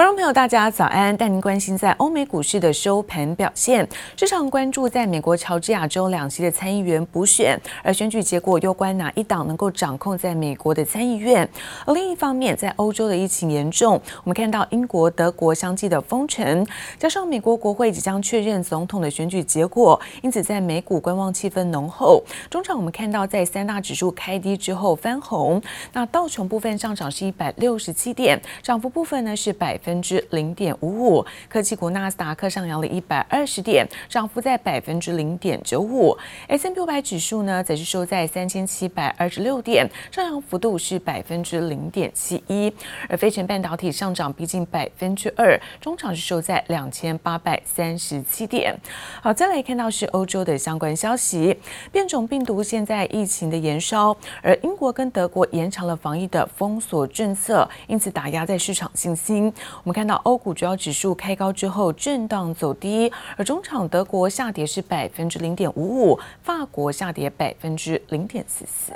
观众朋友，大家早安！带您关心在欧美股市的收盘表现。市场关注在美国乔治亚州两席的参议员补选，而选举结果攸关哪一党能够掌控在美国的参议院。而另一方面，在欧洲的疫情严重，我们看到英国、德国相继的封城，加上美国国会即将确认总统的选举结果，因此在美股观望气氛浓厚。中场我们看到在三大指数开低之后翻红，那道琼部分上涨是一百六十七点，涨幅部分呢是百。分分之零点五五，科技股纳斯达克上扬了一百二十点，涨幅在百分之零点九五。S&P 五百指数呢，则是收在三千七百二十六点，上扬幅度是百分之零点七一。而费城半导体上涨逼近百分之二，中场是收在两千八百三十七点。好，再来看到是欧洲的相关消息，变种病毒现在疫情的延烧，而英国跟德国延长了防疫的封锁政策，因此打压在市场信心。我们看到欧股主要指数开高之后震荡走低，而中场德国下跌是百分之零点五五，法国下跌百分之零点四四。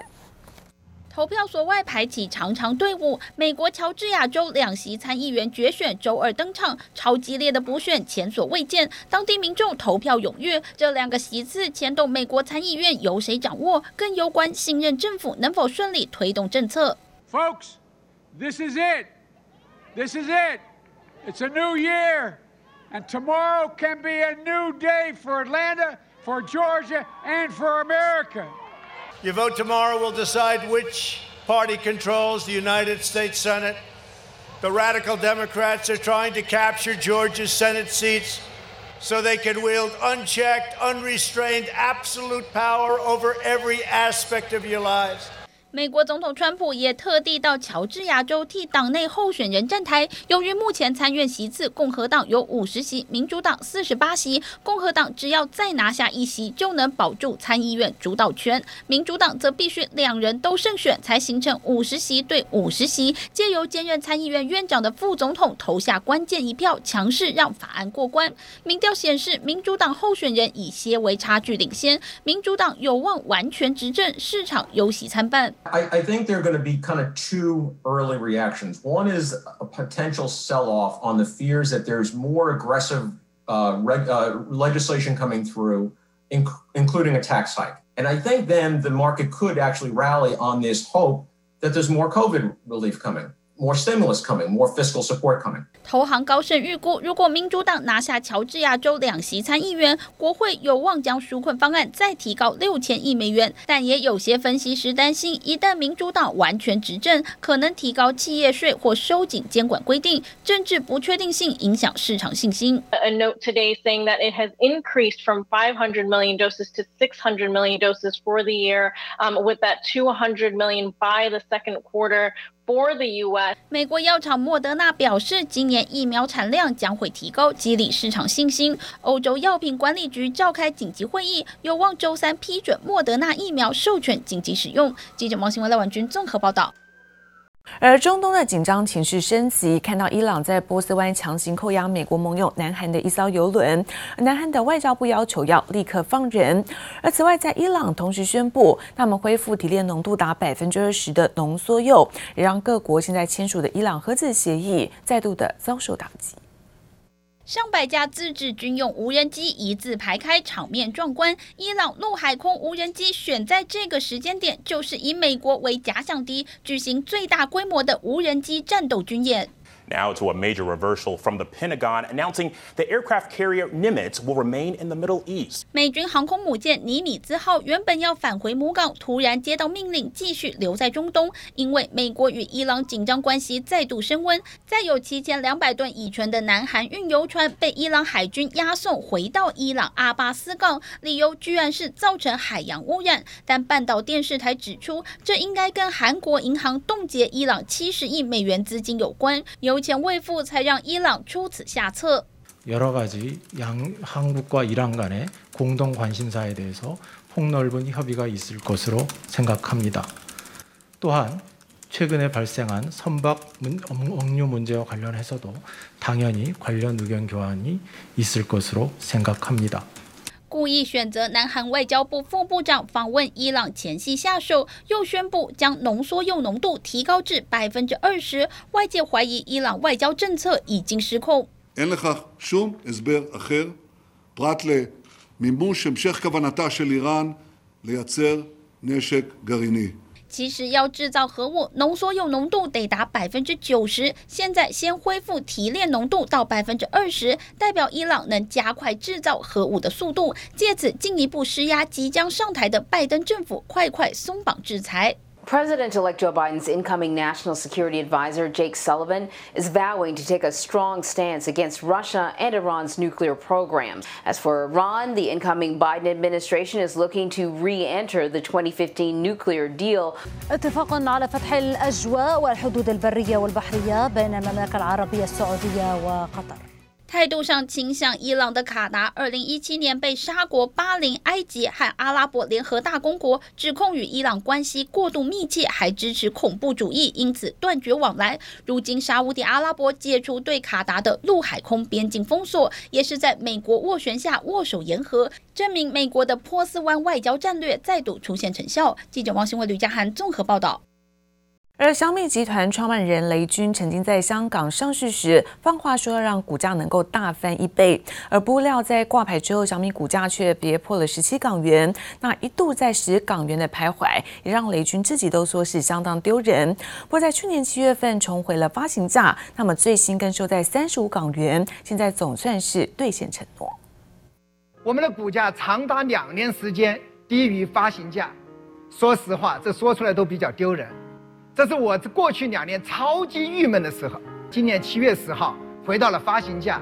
投票所外排起长长队伍，美国乔治亚州两席参议员决选周二登场，超激烈的补选前所未见，当地民众投票踊跃。这两个席次牵动美国参议院由谁掌握，更攸关新任政府能否顺利推动政策。Folks, this is it. This is it. It's a new year, and tomorrow can be a new day for Atlanta, for Georgia, and for America. Your vote tomorrow will decide which party controls the United States Senate. The radical Democrats are trying to capture Georgia's Senate seats so they can wield unchecked, unrestrained, absolute power over every aspect of your lives. 美国总统川普也特地到乔治亚州替党内候选人站台。由于目前参院席次共和党有五十席，民主党四十八席，共和党只要再拿下一席就能保住参议院主导权，民主党则必须两人都胜选才形成五十席对五十席，借由兼任参议院院长的副总统投下关键一票，强势让法案过关。民调显示，民主党候选人以些微差距领先，民主党有望完全执政，市场忧喜参半。I, I think there are going to be kind of two early reactions. One is a potential sell off on the fears that there's more aggressive uh, reg, uh, legislation coming through, inc including a tax hike. And I think then the market could actually rally on this hope that there's more COVID relief coming. More stimulus coming, more fiscal support coming. 投行高盛预估，如果民主党拿下乔治亚州两席参议员，国会有望将纾困方案再提高六千亿美元。但也有些分析师担心，一旦民主党完全执政，可能提高企业税或收紧监管规定，政治不确定性影响市场信心。A note today saying that it has increased from 500 million doses to 600 million doses for the year, um, with that 200 million by the second quarter. For the U.S. 美国药厂莫德纳表示，今年疫苗产量将会提高，激励市场信心。欧洲药品管理局召开紧急会议，有望周三批准莫德纳疫苗授权紧急使用。记者王新文、赖婉君综合报道。而中东的紧张情绪升级，看到伊朗在波斯湾强行扣押美国盟友南韩的一艘游轮，南韩的外交部要求要立刻放人。而此外，在伊朗同时宣布，他们恢复提炼浓度达百分之二十的浓缩铀，也让各国现在签署的伊朗核子协议再度的遭受打击。上百架自制军用无人机一字排开，场面壮观。伊朗陆海空无人机选在这个时间点，就是以美国为假想敌，举行最大规模的无人机战斗军演。Now to a major reversal from the Pentagon announcing the aircraft carrier Nimitz will remain in the Middle East. 美军航空母舰尼米兹号原本要返回母港，突然接到命令继续留在中东，因为美国与伊朗紧张关系再度升温。再有七千两百吨乙醇的南韩运油船被伊朗海军押送回到伊朗阿巴斯港，理由居然是造成海洋污染。但半岛电视台指出，这应该跟韩国银行冻结伊朗七十亿美元资金有关。有有钱未付，才让伊朗出此下策。 여러 가지 양 한국과 이란 간의 공동 관심사에 대해서 폭넓은 협의가 있을 것으로 생각합니다. 또한 최근에 발생한 선박 억류 문제와 관련해서도 당연히 관련 의견 교환이 있을 것으로 생각합니다. 故意选择南韩外交部副部长访问伊朗前夕下手，又宣布将浓缩铀浓度提高至百分之二十，外界怀疑伊朗外交政策已经失控。其实要制造核武，浓缩铀浓度得达百分之九十。现在先恢复提炼浓度到百分之二十，代表伊朗能加快制造核武的速度，借此进一步施压即将上台的拜登政府，快快松绑制裁。President-elect Joe Biden's incoming national security advisor, Jake Sullivan, is vowing to take a strong stance against Russia and Iran's nuclear programs. As for Iran, the incoming Biden administration is looking to re-enter the 2015 nuclear deal. اتفاق على فتح الأجواء والحدود البرية والبحرية بين المملكة العربية السعودية وقطر. 态度上倾向伊朗的卡达，二零一七年被沙国、巴林、埃及和阿拉伯联合大公国指控与伊朗关系过度密切，还支持恐怖主义，因此断绝往来。如今沙乌地阿拉伯解除对卡达的陆海空边境封锁，也是在美国斡旋下握手言和，证明美国的波斯湾外交战略再度出现成效。记者王新伟、吕家涵综合报道。而小米集团创办人雷军曾经在香港上市时放话说要让股价能够大翻一倍，而不料在挂牌之后，小米股价却跌破了十七港元，那一度在十港元的徘徊，也让雷军自己都说是相当丢人。不过在去年七月份重回了发行价，那么最新更收在三十五港元，现在总算是兑现承诺。我们的股价长达两年时间低于发行价，说实话，这说出来都比较丢人。这是我过去两年超级郁闷的时候。今年七月十号回到了发行价，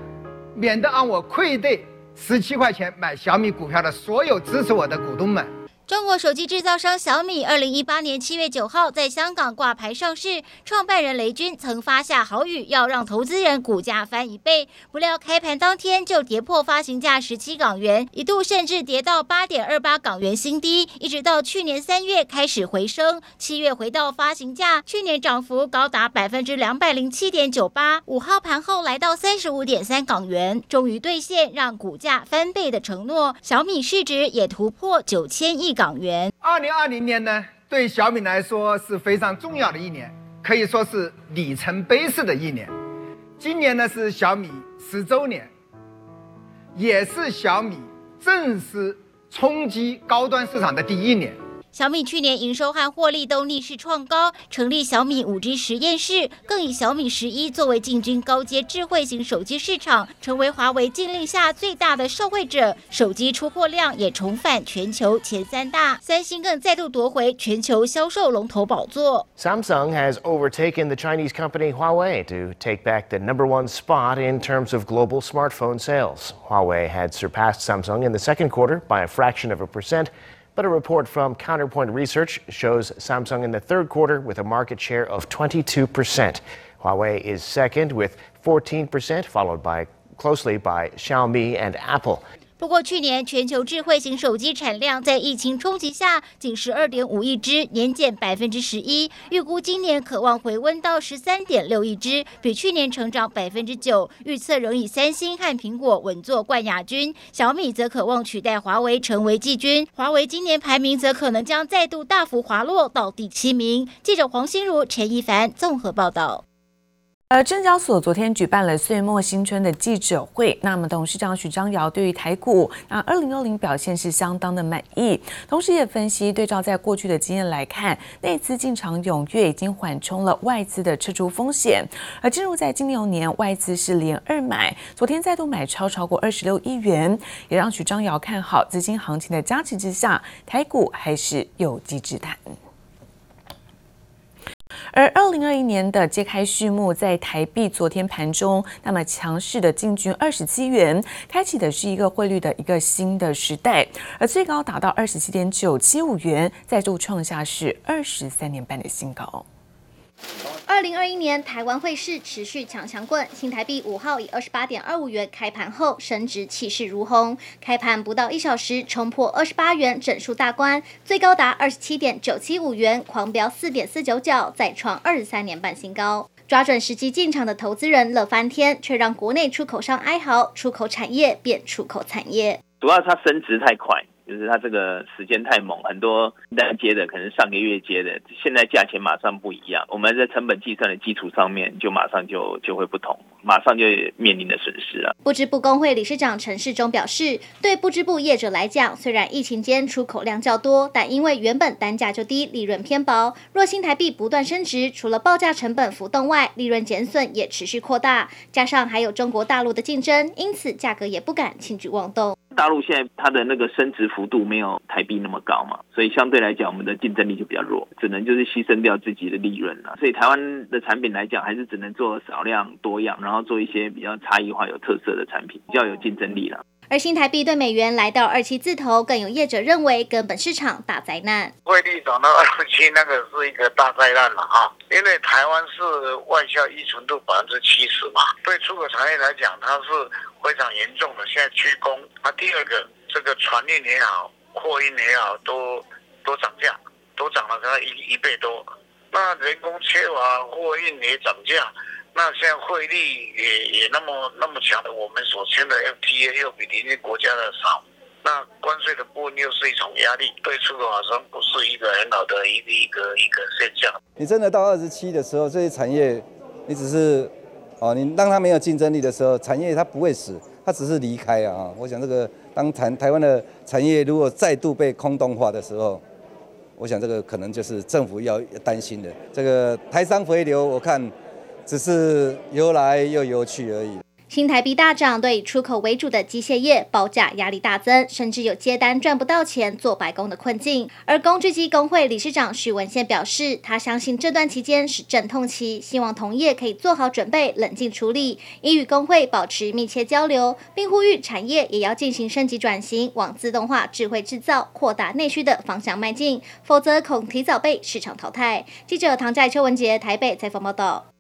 免得让我愧对十七块钱买小米股票的所有支持我的股东们。中国手机制造商小米，二零一八年七月九号在香港挂牌上市。创办人雷军曾发下豪语，要让投资人股价翻一倍。不料开盘当天就跌破发行价十七港元，一度甚至跌到八点二八港元新低。一直到去年三月开始回升，七月回到发行价，去年涨幅高达百分之两百零七点九八。五号盘后来到三十五点三港元，终于兑现让股价翻倍的承诺。小米市值也突破九千亿港元。二零二零年呢，对小米来说是非常重要的一年，可以说是里程碑式的一年。今年呢是小米十周年，也是小米正式冲击高端市场的第一年。小米去年营收和获利都逆势创高，成立小米五 G 实验室，更以小米十一作为进军高阶智慧型手机市场，成为华为禁令下最大的受惠者。手机出货量也重返全球前三大，三星更再度夺回全球销售龙头宝座。Samsung has overtaken the Chinese company Huawei to take back the number one spot in terms of global smartphone sales. Huawei had surpassed Samsung in the second quarter by a fraction of a percent. But a report from Counterpoint Research shows Samsung in the third quarter with a market share of 22%. Huawei is second with 14%, followed by closely by Xiaomi and Apple. 不过，去年全球智慧型手机产量在疫情冲击下仅十二点五亿只，年减百分之十一。预估今年可望回温到十三点六亿只，比去年成长百分之九。预测仍以三星和苹果稳坐冠亚军，小米则渴望取代华为成为季军。华为今年排名则可能将再度大幅滑落到第七名。记者黄心如、陈一凡综合报道。而证交所昨天举办了岁末新春的记者会，那么董事长许章瑶对于台股那二零二零表现是相当的满意，同时也分析对照在过去的经验来看，内资进场踊跃已经缓冲了外资的撤出风险，而进入在金牛年外资是连二买，昨天再度买超超过二十六亿元，也让许章瑶看好资金行情的加持之下，台股还是有机之谈。而二零二一年的揭开序幕，在台币昨天盘中那么强势的进军二十七元，开启的是一个汇率的一个新的时代，而最高达到二十七点九七五元，再度创下是二十三年半的新高。二零二一年台湾汇市持续强强棍，新台币五号以二十八点二五元开盘后升值，气势如虹。开盘不到一小时，冲破二十八元整数大关，最高达二十七点九七五元，狂飙四点四九角，再创二十三年半新高。抓准时机进场的投资人乐翻天，却让国内出口商哀嚎，出口产业变出口产业。主要它升值太快。就是它这个时间太猛，很多单接的可能上个月接的，现在价钱马上不一样。我们在成本计算的基础上面，就马上就就会不同，马上就面临的损失啊。不织布工会理事长陈世忠表示，对不织布业者来讲，虽然疫情间出口量较多，但因为原本单价就低，利润偏薄。若新台币不断升值，除了报价成本浮动外，利润减损也持续扩大，加上还有中国大陆的竞争，因此价格也不敢轻举妄动。大陆现在它的那个升值幅度没有台币那么高嘛，所以相对来讲，我们的竞争力就比较弱，只能就是牺牲掉自己的利润了。所以台湾的产品来讲，还是只能做少量多样，然后做一些比较差异化、有特色的产品，比较有竞争力了。而新台币对美元来到二七字头，更有业者认为根本市场大灾难。汇率涨到二七，那个是一个大灾难了啊！因为台湾是外销依存度百分之七十嘛，对出口产业来讲，它是。非常严重的，现在缺工。那、啊、第二个，这个船运也好，货运也好，都都涨价，都涨了它一一倍多。那人工缺乏，货运也涨价。那现在汇率也也那么那么强的，我们所签的 FTA 又比邻近国家的少。那关税的部分又是一种压力，对出口好像不是一个很好的一个一个一个现象。你真的到二十七的时候，这些产业，你只是。哦，你当它没有竞争力的时候，产业它不会死，它只是离开啊。我想这个当台台湾的产业如果再度被空洞化的时候，我想这个可能就是政府要担心的。这个台商回流，我看只是游来又游去而已。新台币大涨，对以出口为主的机械业报价压力大增，甚至有接单赚不到钱做白工的困境。而工具机工会理事长许文宪表示，他相信这段期间是阵痛期，希望同业可以做好准备，冷静处理，已与工会保持密切交流，并呼吁产业也要进行升级转型，往自动化、智慧制造、扩大内需的方向迈进，否则恐提早被市场淘汰。记者唐在邱文杰台北采访报道。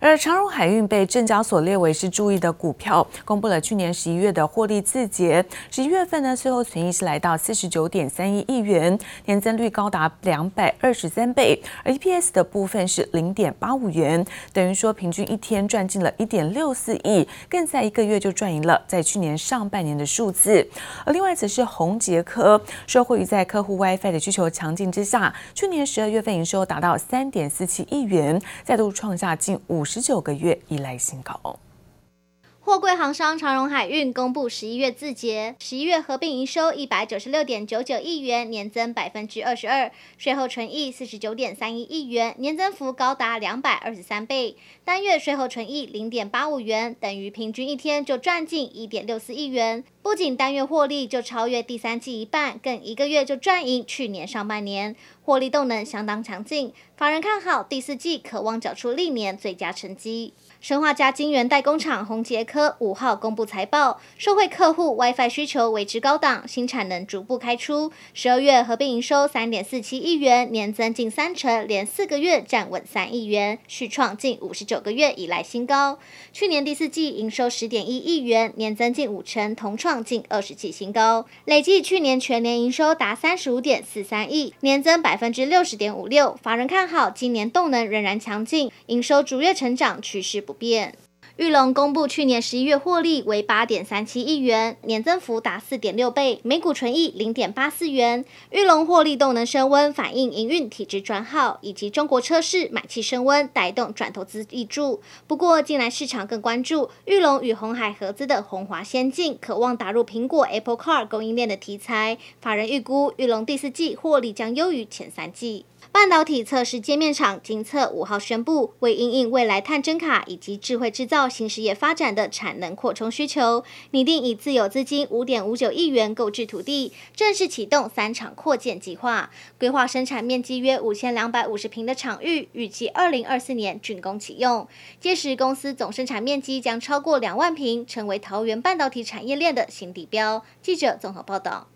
而长荣海运被证交所列为是注意的股票，公布了去年十一月的获利字节。十一月份呢，最后存益是来到四十九点三一亿元，年增率高达两百二十三倍。而 EPS 的部分是零点八五元，等于说平均一天赚进了一点六四亿，更在一个月就赚赢了在去年上半年的数字。而另外则是宏捷科，受惠于在客户 WiFi 的需求强劲之下，去年十二月份营收达到三点四七亿元，再度创下近五十九个月依赖性高。货柜航商长荣海运公布十一月字节，十一月合并营收一百九十六点九九亿元，年增百分之二十二；税后纯益四十九点三一亿元，年增幅高达两百二十三倍。单月税后纯益零点八五元，等于平均一天就赚进一点六四亿元。不仅单月获利就超越第三季一半，更一个月就赚赢去年上半年，获利动能相当强劲。法人看好第四季，可望缴出历年最佳成绩。生化家晶圆代工厂宏捷科五号公布财报，受惠客户 WiFi 需求维持高档，新产能逐步开出。十二月合并营收三点四七亿元，年增近三成，连四个月站稳三亿元，续创近五十九个月以来新高。去年第四季营收十点一亿元，年增近五成，同创近二十季新高。累计去年全年营收达三十五点四三亿，年增百分之六十点五六。法人看好今年动能仍然强劲，营收逐月成长趋势不变。裕隆公布去年十一月获利为八点三七亿元，年增幅达四点六倍，每股纯益零点八四元。裕隆获利动能升温，反映营运体质转好，以及中国车市买气升温，带动转投资挹注。不过，近来市场更关注裕隆与鸿海合资的鸿华先进，渴望打入苹果 Apple Car 供应链的题材。法人预估裕隆第四季获利将优于前三季。半导体测试界面厂精测五号宣布，为应应未来探针卡以及智慧制造新事业发展的产能扩充需求，拟定以自有资金五点五九亿元购置土地，正式启动三厂扩建计划，规划生产面积约五千两百五十平的场域，预计二零二四年竣工启用。届时公司总生产面积将超过两万平，成为桃园半导体产业链的新地标。记者综合报道。